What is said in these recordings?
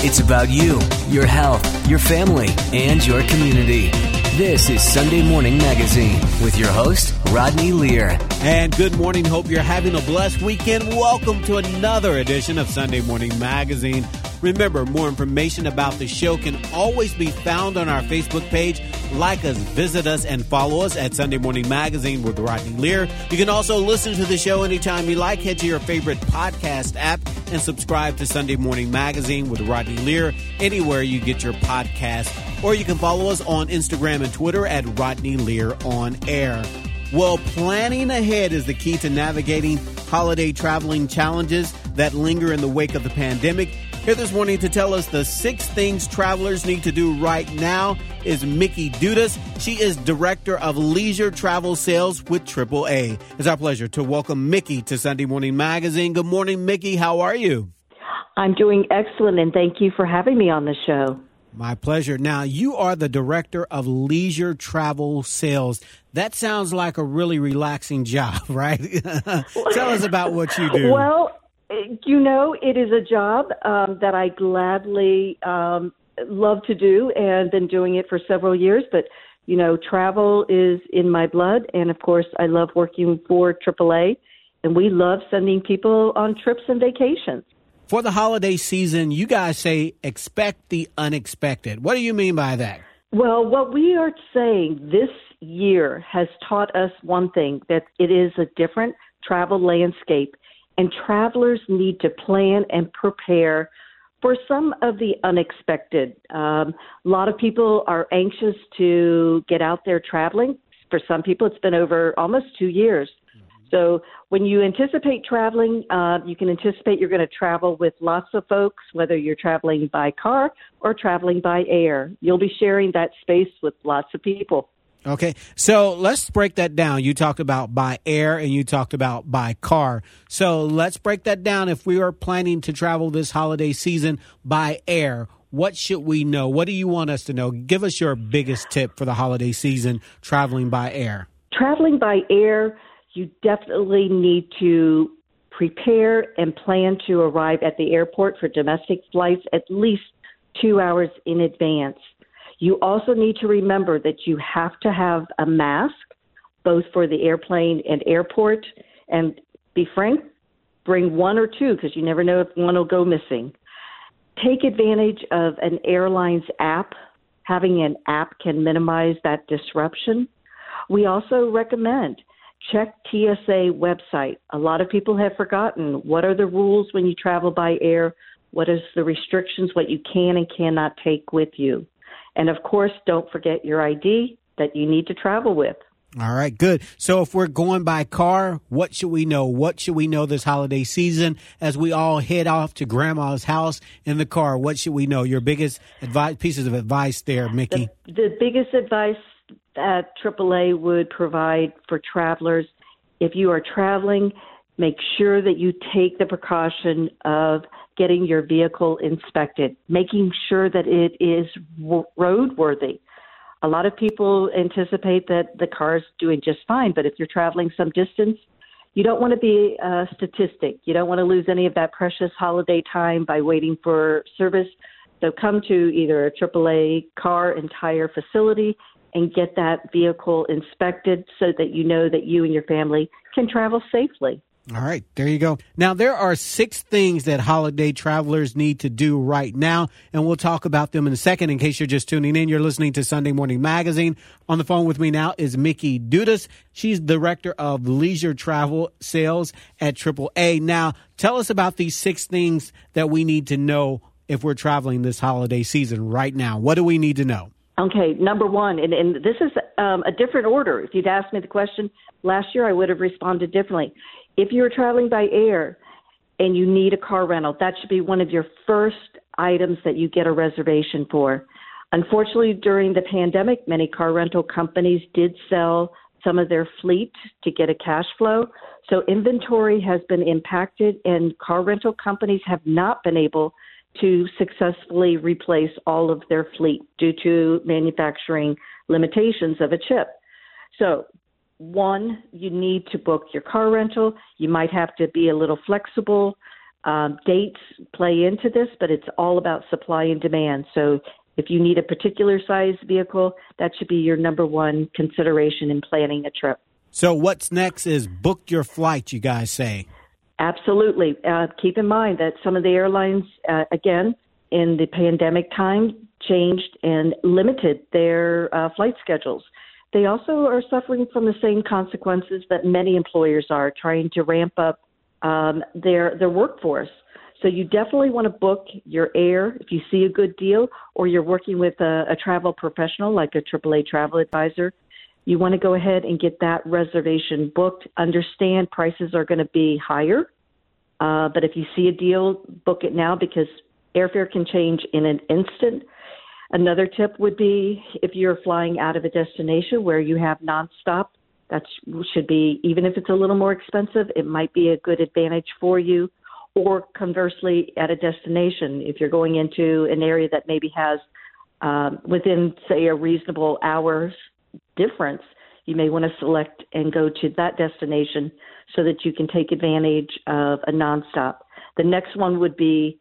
It's about you, your health, your family, and your community. This is Sunday Morning Magazine with your host, Rodney Lear. And good morning. Hope you're having a blessed weekend. Welcome to another edition of Sunday Morning Magazine. Remember, more information about the show can always be found on our Facebook page. Like us, visit us, and follow us at Sunday Morning Magazine with Rodney Lear. You can also listen to the show anytime you like. Head to your favorite podcast app and subscribe to Sunday Morning Magazine with Rodney Lear anywhere you get your podcast. Or you can follow us on Instagram and Twitter at Rodney Lear on air. Well, planning ahead is the key to navigating holiday traveling challenges that linger in the wake of the pandemic. Here this morning to tell us the six things travelers need to do right now is Mickey Dudas. She is Director of Leisure Travel Sales with AAA. It's our pleasure to welcome Mickey to Sunday Morning Magazine. Good morning, Mickey. How are you? I'm doing excellent, and thank you for having me on the show. My pleasure. Now, you are the Director of Leisure Travel Sales. That sounds like a really relaxing job, right? Tell us about what you do. Well, you know, it is a job um, that I gladly um, love to do and been doing it for several years. But, you know, travel is in my blood. And of course, I love working for AAA. And we love sending people on trips and vacations. For the holiday season, you guys say expect the unexpected. What do you mean by that? Well, what we are saying this year has taught us one thing that it is a different travel landscape and travelers need to plan and prepare for some of the unexpected. Um, a lot of people are anxious to get out there traveling. For some people, it's been over almost two years. So when you anticipate traveling, uh, you can anticipate you're going to travel with lots of folks, whether you're traveling by car or traveling by air. You'll be sharing that space with lots of people. Okay, so let's break that down. You talked about by air and you talked about by car. So let's break that down. If we are planning to travel this holiday season by air, what should we know? What do you want us to know? Give us your biggest tip for the holiday season traveling by air. Traveling by air, you definitely need to prepare and plan to arrive at the airport for domestic flights at least two hours in advance. You also need to remember that you have to have a mask, both for the airplane and airport. And be frank, bring one or two because you never know if one will go missing. Take advantage of an airline's app. Having an app can minimize that disruption. We also recommend check TSA website. A lot of people have forgotten what are the rules when you travel by air, what is the restrictions, what you can and cannot take with you. And of course, don't forget your ID that you need to travel with. All right, good. So if we're going by car, what should we know? What should we know this holiday season as we all head off to grandma's house in the car? What should we know? Your biggest advice, pieces of advice there, Mickey. The, the biggest advice that AAA would provide for travelers if you are traveling, make sure that you take the precaution of getting your vehicle inspected, making sure that it is roadworthy. A lot of people anticipate that the car is doing just fine, but if you're traveling some distance, you don't want to be a statistic. You don't want to lose any of that precious holiday time by waiting for service. So come to either a AAA car and tire facility and get that vehicle inspected so that you know that you and your family can travel safely. All right, there you go. Now, there are six things that holiday travelers need to do right now, and we'll talk about them in a second. In case you're just tuning in, you're listening to Sunday Morning Magazine. On the phone with me now is Mickey Dudas. She's Director of Leisure Travel Sales at AAA. Now, tell us about these six things that we need to know if we're traveling this holiday season right now. What do we need to know? Okay, number one, and, and this is um, a different order. If you'd asked me the question last year, I would have responded differently. If you're traveling by air and you need a car rental, that should be one of your first items that you get a reservation for. Unfortunately, during the pandemic, many car rental companies did sell some of their fleet to get a cash flow. So inventory has been impacted, and car rental companies have not been able to successfully replace all of their fleet due to manufacturing limitations of a chip. So one, you need to book your car rental. You might have to be a little flexible. Um, dates play into this, but it's all about supply and demand. So if you need a particular size vehicle, that should be your number one consideration in planning a trip. So what's next is book your flight, you guys say. Absolutely. Uh, keep in mind that some of the airlines, uh, again, in the pandemic time, changed and limited their uh, flight schedules. They also are suffering from the same consequences that many employers are, trying to ramp up um, their their workforce. So you definitely want to book your air if you see a good deal, or you're working with a, a travel professional like a AAA travel advisor. You want to go ahead and get that reservation booked. Understand prices are going to be higher, uh, but if you see a deal, book it now because airfare can change in an instant. Another tip would be if you're flying out of a destination where you have nonstop, that should be, even if it's a little more expensive, it might be a good advantage for you. Or conversely, at a destination, if you're going into an area that maybe has um, within, say, a reasonable hours difference, you may want to select and go to that destination so that you can take advantage of a nonstop. The next one would be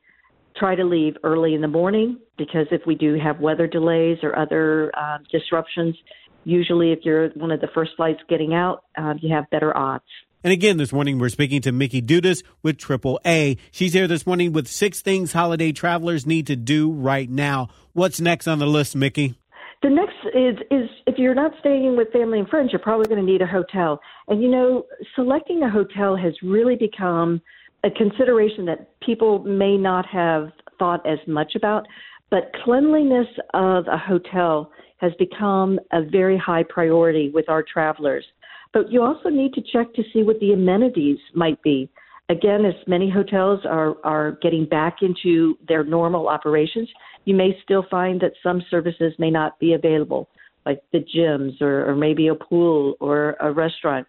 try to leave early in the morning because if we do have weather delays or other uh, disruptions, usually if you're one of the first flights getting out, uh, you have better odds. And again, this morning we're speaking to Mickey Dudas with AAA. She's here this morning with six things holiday travelers need to do right now. What's next on the list, Mickey? The next is is if you're not staying with family and friends, you're probably going to need a hotel. And you know, selecting a hotel has really become a consideration that people may not have thought as much about, but cleanliness of a hotel has become a very high priority with our travelers. But you also need to check to see what the amenities might be. Again, as many hotels are, are getting back into their normal operations, you may still find that some services may not be available, like the gyms or, or maybe a pool or a restaurant.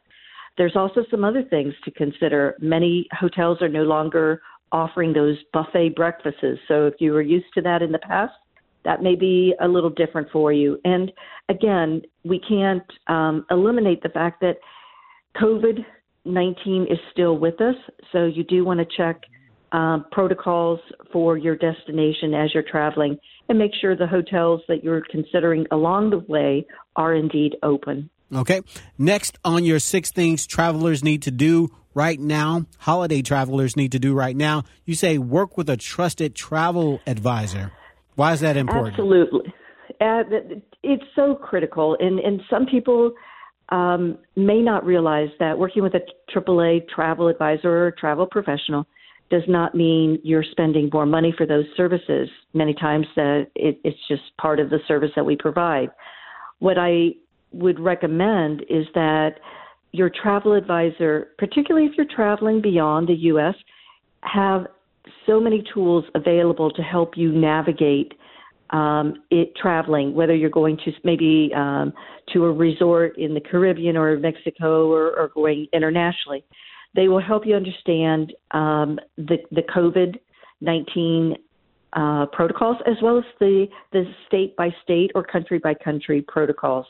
There's also some other things to consider. Many hotels are no longer offering those buffet breakfasts. So if you were used to that in the past, that may be a little different for you. And again, we can't um, eliminate the fact that COVID 19 is still with us. So you do want to check uh, protocols for your destination as you're traveling and make sure the hotels that you're considering along the way are indeed open. Okay. Next on your six things travelers need to do right now, holiday travelers need to do right now, you say work with a trusted travel advisor. Why is that important? Absolutely. Uh, it's so critical. And, and some people um, may not realize that working with a AAA travel advisor or travel professional does not mean you're spending more money for those services. Many times that it, it's just part of the service that we provide. What I would recommend is that your travel advisor, particularly if you're traveling beyond the U.S., have so many tools available to help you navigate um, it traveling, whether you're going to maybe um, to a resort in the Caribbean or Mexico or, or going internationally. They will help you understand um, the the COVID nineteen uh, protocols as well as the the state by state or country by country protocols.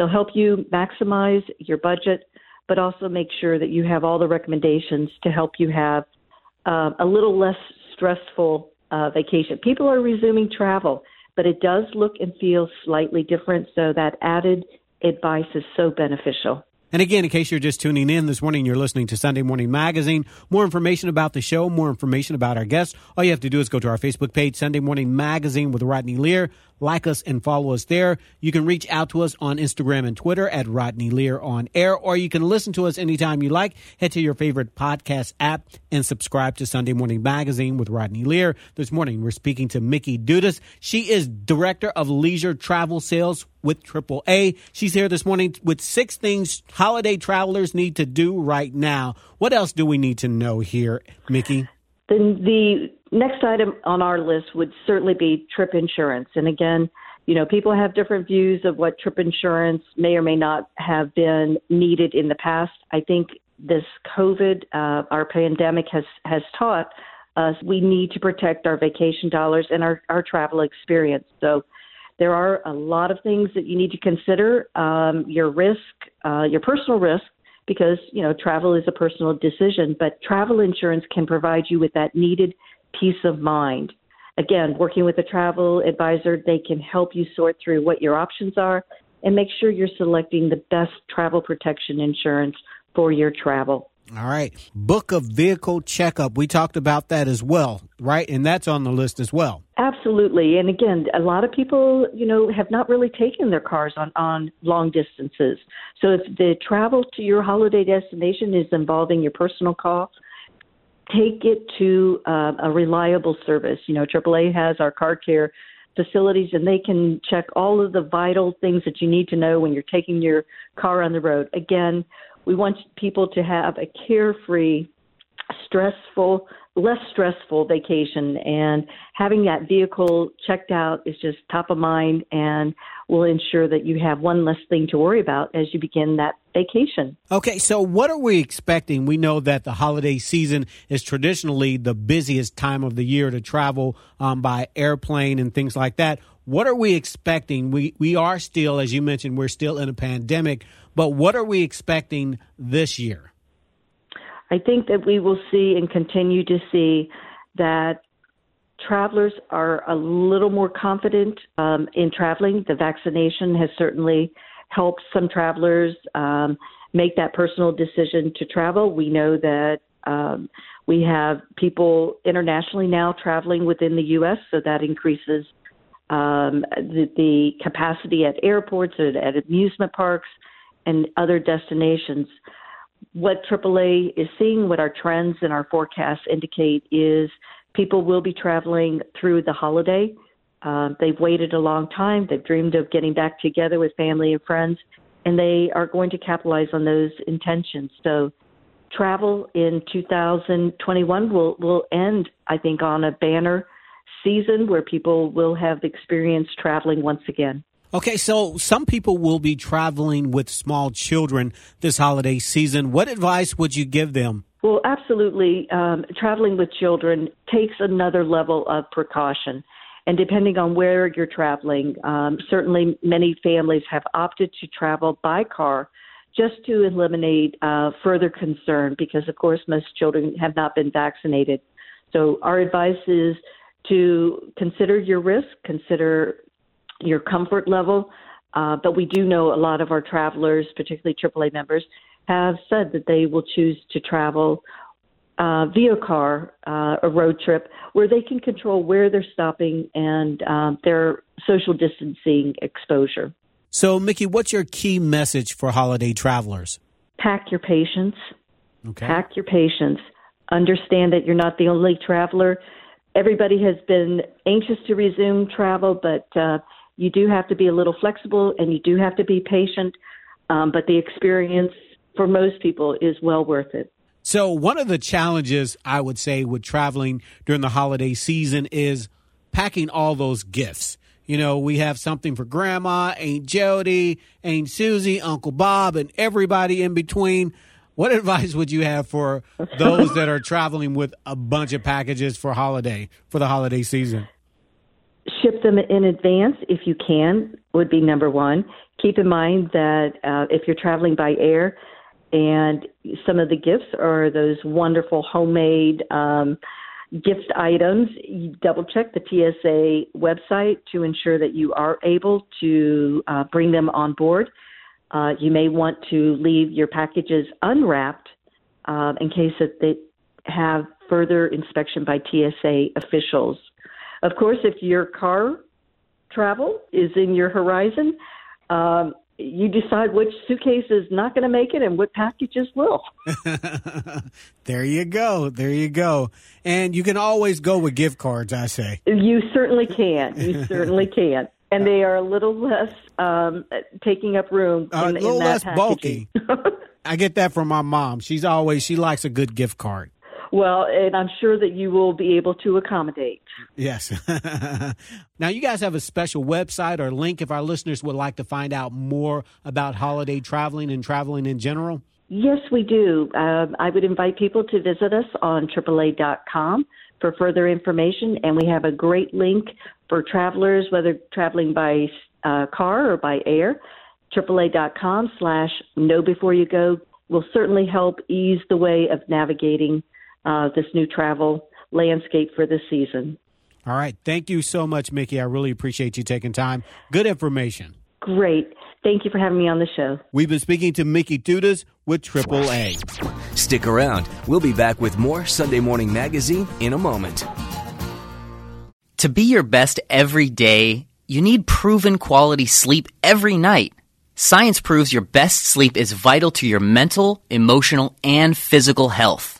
They'll help you maximize your budget, but also make sure that you have all the recommendations to help you have uh, a little less stressful uh, vacation. People are resuming travel, but it does look and feel slightly different, so that added advice is so beneficial. And again, in case you're just tuning in this morning, you're listening to Sunday Morning Magazine. More information about the show, more information about our guests. All you have to do is go to our Facebook page, Sunday Morning Magazine with Rodney Lear. Like us and follow us there. You can reach out to us on Instagram and Twitter at Rodney Lear on air, or you can listen to us anytime you like. Head to your favorite podcast app and subscribe to Sunday Morning Magazine with Rodney Lear. This morning, we're speaking to Mickey Dudas. She is Director of Leisure Travel Sales with AAA. She's here this morning with six things holiday travelers need to do right now. What else do we need to know here, Mickey? Then the next item on our list would certainly be trip insurance. And again, you know, people have different views of what trip insurance may or may not have been needed in the past. I think this COVID, uh, our pandemic has has taught us we need to protect our vacation dollars and our, our travel experience. So there are a lot of things that you need to consider. Um, your risk, uh, your personal risk, because, you know, travel is a personal decision, but travel insurance can provide you with that needed peace of mind. Again, working with a travel advisor, they can help you sort through what your options are and make sure you're selecting the best travel protection insurance for your travel. All right. Book of vehicle checkup. We talked about that as well, right? And that's on the list as well. Absolutely. And again, a lot of people, you know, have not really taken their cars on, on long distances. So if the travel to your holiday destination is involving your personal car, take it to uh, a reliable service. You know, AAA has our car care facilities and they can check all of the vital things that you need to know when you're taking your car on the road. Again, we want people to have a carefree, stressful, less stressful vacation. And having that vehicle checked out is just top of mind and will ensure that you have one less thing to worry about as you begin that vacation. Okay, so what are we expecting? We know that the holiday season is traditionally the busiest time of the year to travel um, by airplane and things like that. What are we expecting? We we are still, as you mentioned, we're still in a pandemic, but what are we expecting this year? I think that we will see and continue to see that travelers are a little more confident um, in traveling. The vaccination has certainly helped some travelers um, make that personal decision to travel. We know that um, we have people internationally now traveling within the U.S., so that increases um, the, the capacity at airports, at, at amusement parks, and other destinations. What AAA is seeing, what our trends and our forecasts indicate, is people will be traveling through the holiday. Uh, they've waited a long time. They've dreamed of getting back together with family and friends, and they are going to capitalize on those intentions. So, travel in 2021 will will end, I think, on a banner season where people will have experienced traveling once again. Okay, so some people will be traveling with small children this holiday season. What advice would you give them? Well, absolutely. Um, traveling with children takes another level of precaution. And depending on where you're traveling, um, certainly many families have opted to travel by car just to eliminate uh, further concern because, of course, most children have not been vaccinated. So, our advice is to consider your risk, consider your comfort level. Uh, but we do know a lot of our travelers, particularly AAA members, have said that they will choose to travel uh, via car, uh, a road trip, where they can control where they're stopping and um, their social distancing exposure. So, Mickey, what's your key message for holiday travelers? Pack your patience. Okay. Pack your patience. Understand that you're not the only traveler. Everybody has been anxious to resume travel, but uh, you do have to be a little flexible and you do have to be patient, um, but the experience for most people is well worth it. So, one of the challenges I would say with traveling during the holiday season is packing all those gifts. You know, we have something for grandma, Aunt Jody, Aunt Susie, Uncle Bob, and everybody in between. What advice would you have for those that are traveling with a bunch of packages for holiday for the holiday season? ship them in advance if you can would be number one. Keep in mind that uh, if you're traveling by air, and some of the gifts are those wonderful homemade um, gift items. You double check the TSA website to ensure that you are able to uh, bring them on board. Uh, you may want to leave your packages unwrapped uh, in case that they have further inspection by TSA officials. Of course, if your car travel is in your horizon, um, you decide which suitcase is not going to make it and what packages will. there you go. There you go. And you can always go with gift cards, I say. You certainly can. You certainly can. And they are a little less um, taking up room. Uh, a little less packaging. bulky. I get that from my mom. She's always, she likes a good gift card. Well, and I'm sure that you will be able to accommodate. Yes. now, you guys have a special website or link if our listeners would like to find out more about holiday traveling and traveling in general. Yes, we do. Uh, I would invite people to visit us on AAA.com for further information, and we have a great link for travelers, whether traveling by uh, car or by air. AAA.com slash know before you go will certainly help ease the way of navigating uh, this new travel landscape for this season. All right. Thank you so much, Mickey. I really appreciate you taking time. Good information. Great. Thank you for having me on the show. We've been speaking to Mickey Dudas with AAA. Stick around. We'll be back with more Sunday Morning Magazine in a moment. To be your best every day, you need proven quality sleep every night. Science proves your best sleep is vital to your mental, emotional, and physical health.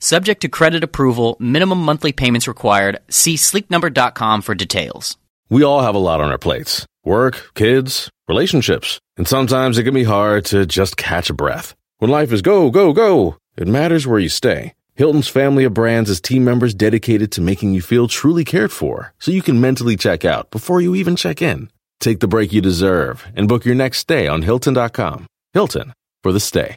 Subject to credit approval, minimum monthly payments required. See sleepnumber.com for details. We all have a lot on our plates work, kids, relationships, and sometimes it can be hard to just catch a breath. When life is go, go, go, it matters where you stay. Hilton's family of brands is team members dedicated to making you feel truly cared for so you can mentally check out before you even check in. Take the break you deserve and book your next stay on Hilton.com. Hilton for the stay.